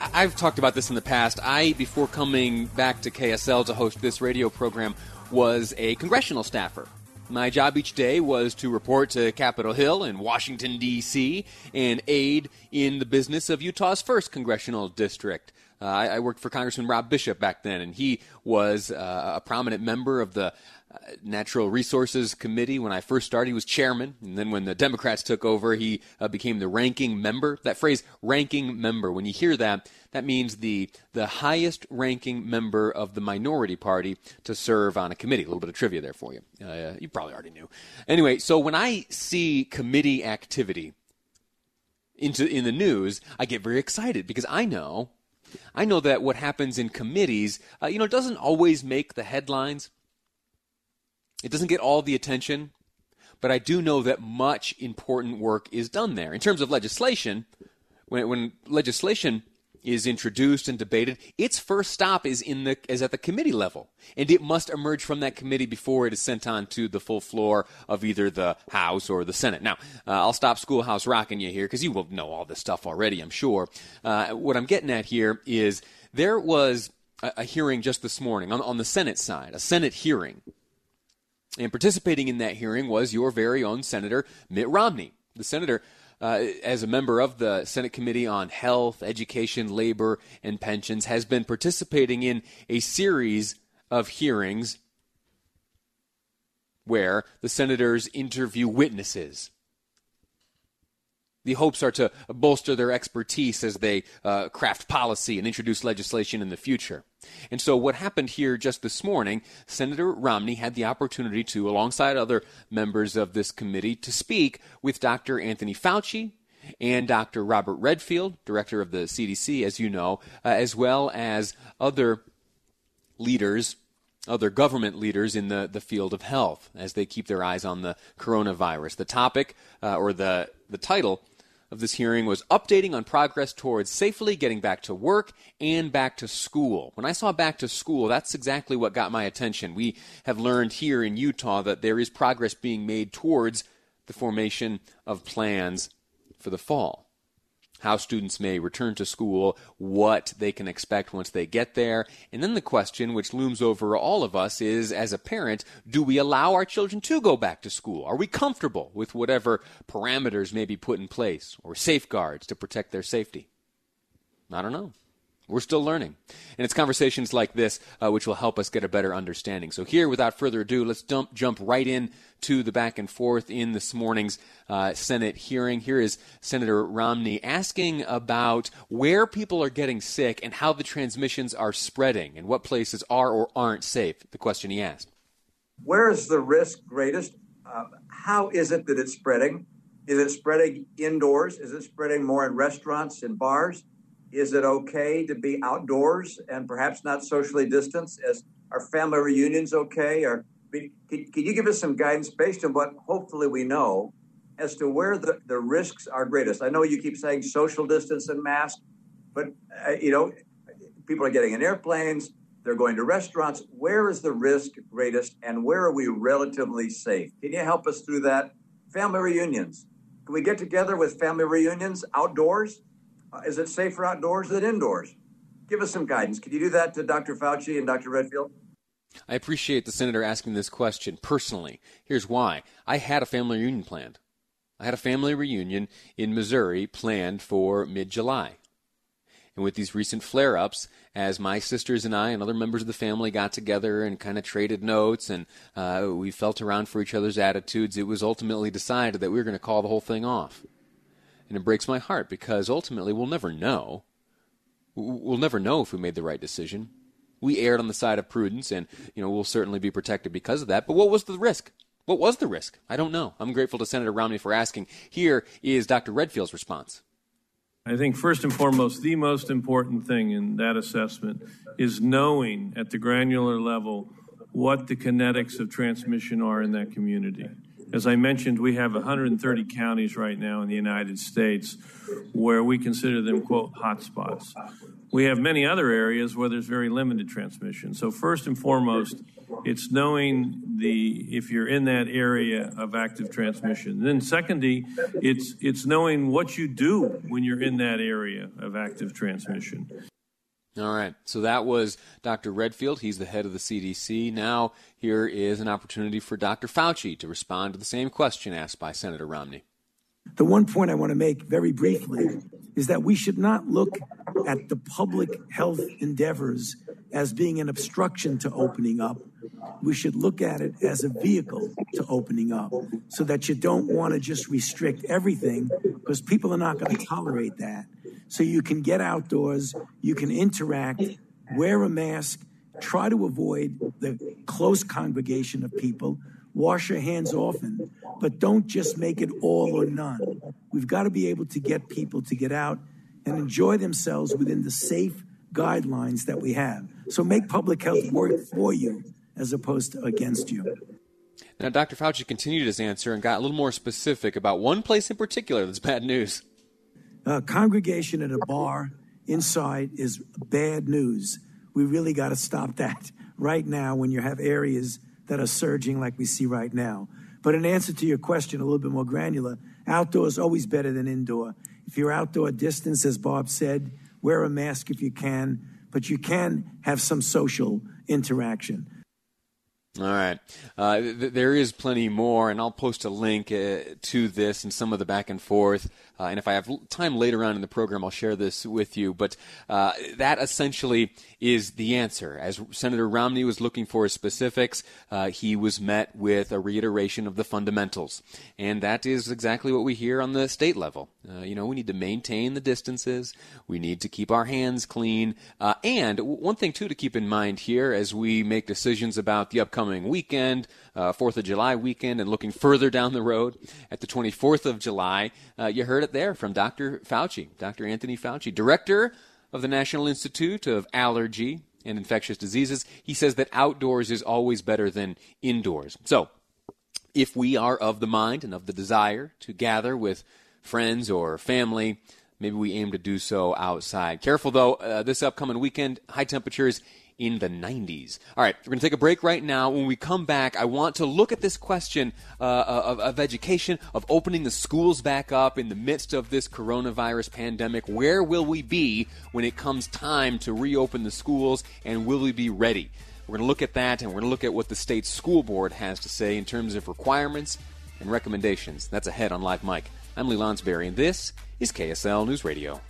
I've talked about this in the past. I, before coming back to KSL to host this radio program, was a congressional staffer. My job each day was to report to Capitol Hill in Washington, D.C., and aid in the business of Utah's first congressional district. Uh, I, I, worked for Congressman Rob Bishop back then, and he was uh, a prominent member of the uh, Natural Resources Committee. When I first started, he was chairman, and then when the Democrats took over, he uh, became the ranking member. That phrase, ranking member, when you hear that, that means the the highest ranking member of the minority party to serve on a committee. A little bit of trivia there for you. Uh, you probably already knew. Anyway, so when I see committee activity into in the news, I get very excited because I know I know that what happens in committees, uh, you know, doesn't always make the headlines. It doesn't get all the attention, but I do know that much important work is done there. In terms of legislation, when, when legislation is introduced and debated, its first stop is in the is at the committee level, and it must emerge from that committee before it is sent on to the full floor of either the House or the Senate. Now, uh, I'll stop Schoolhouse rocking you here because you will know all this stuff already, I'm sure. Uh, what I'm getting at here is there was a, a hearing just this morning on, on the Senate side, a Senate hearing, and participating in that hearing was your very own Senator Mitt Romney, the senator uh, as a member of the Senate Committee on Health, Education, Labor, and Pensions, has been participating in a series of hearings where the senators interview witnesses the hopes are to bolster their expertise as they uh, craft policy and introduce legislation in the future. And so, what happened here just this morning, Senator Romney had the opportunity to, alongside other members of this committee, to speak with Dr. Anthony Fauci and Dr. Robert Redfield, director of the CDC, as you know, uh, as well as other leaders other government leaders in the, the field of health as they keep their eyes on the coronavirus. The topic uh, or the, the title of this hearing was updating on progress towards safely getting back to work and back to school. When I saw back to school, that's exactly what got my attention. We have learned here in Utah that there is progress being made towards the formation of plans for the fall how students may return to school, what they can expect once they get there. And then the question, which looms over all of us, is as a parent, do we allow our children to go back to school? Are we comfortable with whatever parameters may be put in place or safeguards to protect their safety? I don't know. We're still learning. And it's conversations like this uh, which will help us get a better understanding. So, here, without further ado, let's dump, jump right in to the back and forth in this morning's uh, Senate hearing. Here is Senator Romney asking about where people are getting sick and how the transmissions are spreading and what places are or aren't safe. The question he asked. Where is the risk greatest? Uh, how is it that it's spreading? Is it spreading indoors? Is it spreading more in restaurants and bars? Is it okay to be outdoors and perhaps not socially distanced? As our family reunions okay? Or can, can you give us some guidance based on what hopefully we know as to where the, the risks are greatest? I know you keep saying social distance and mask, but uh, you know, people are getting in airplanes, they're going to restaurants. Where is the risk greatest, and where are we relatively safe? Can you help us through that? Family reunions. Can we get together with family reunions outdoors? Is it safer outdoors than indoors? Give us some guidance. Can you do that to Dr. Fauci and Dr. Redfield? I appreciate the senator asking this question personally. Here's why. I had a family reunion planned. I had a family reunion in Missouri planned for mid July. And with these recent flare ups, as my sisters and I and other members of the family got together and kind of traded notes and uh, we felt around for each other's attitudes, it was ultimately decided that we were going to call the whole thing off. And it breaks my heart because ultimately we'll never know. We'll never know if we made the right decision. We erred on the side of prudence, and you know we'll certainly be protected because of that. But what was the risk? What was the risk? I don't know. I'm grateful to Senator Romney for asking. Here is Dr. Redfield's response. I think first and foremost, the most important thing in that assessment is knowing at the granular level what the kinetics of transmission are in that community. As I mentioned, we have 130 counties right now in the United States where we consider them, quote, hotspots. We have many other areas where there's very limited transmission. So, first and foremost, it's knowing the if you're in that area of active transmission. Then, secondly, it's it's knowing what you do when you're in that area of active transmission. All right. So that was Dr. Redfield. He's the head of the CDC. Now, here is an opportunity for Dr. Fauci to respond to the same question asked by Senator Romney. The one point I want to make very briefly is that we should not look at the public health endeavors as being an obstruction to opening up. We should look at it as a vehicle to opening up so that you don't want to just restrict everything because people are not going to tolerate that. So you can get outdoors, you can interact, wear a mask, try to avoid the close congregation of people, wash your hands often, but don't just make it all or none. We've got to be able to get people to get out and enjoy themselves within the safe guidelines that we have. So make public health work for you as opposed to against you. Now, Dr. Fauci continued his answer and got a little more specific about one place in particular that's bad news. A congregation at a bar inside is bad news. We really got to stop that right now when you have areas that are surging like we see right now. But in answer to your question, a little bit more granular, outdoor is always better than indoor. If you're outdoor distance, as Bob said, wear a mask if you can, but you can have some social interaction. All right. Uh, th- there is plenty more, and I'll post a link uh, to this and some of the back and forth. Uh, and if I have time later on in the program, I'll share this with you. But uh, that essentially is the answer. As Senator Romney was looking for specifics, uh, he was met with a reiteration of the fundamentals. And that is exactly what we hear on the state level. Uh, you know, we need to maintain the distances, we need to keep our hands clean. and one thing, too, to keep in mind here as we make decisions about the upcoming weekend, uh, Fourth of July weekend, and looking further down the road at the 24th of July, uh, you heard it there from Dr. Fauci, Dr. Anthony Fauci, director of the National Institute of Allergy and Infectious Diseases. He says that outdoors is always better than indoors. So, if we are of the mind and of the desire to gather with friends or family, maybe we aim to do so outside. Careful though, uh, this upcoming weekend, high temperatures in the 90s. All right, we're going to take a break right now. When we come back, I want to look at this question uh, of, of education, of opening the schools back up in the midst of this coronavirus pandemic. Where will we be when it comes time to reopen the schools, and will we be ready? We're going to look at that, and we're going to look at what the state school board has to say in terms of requirements and recommendations. That's ahead on Live Mic. I'm Lee Lonsberry, and this is KSL News Radio.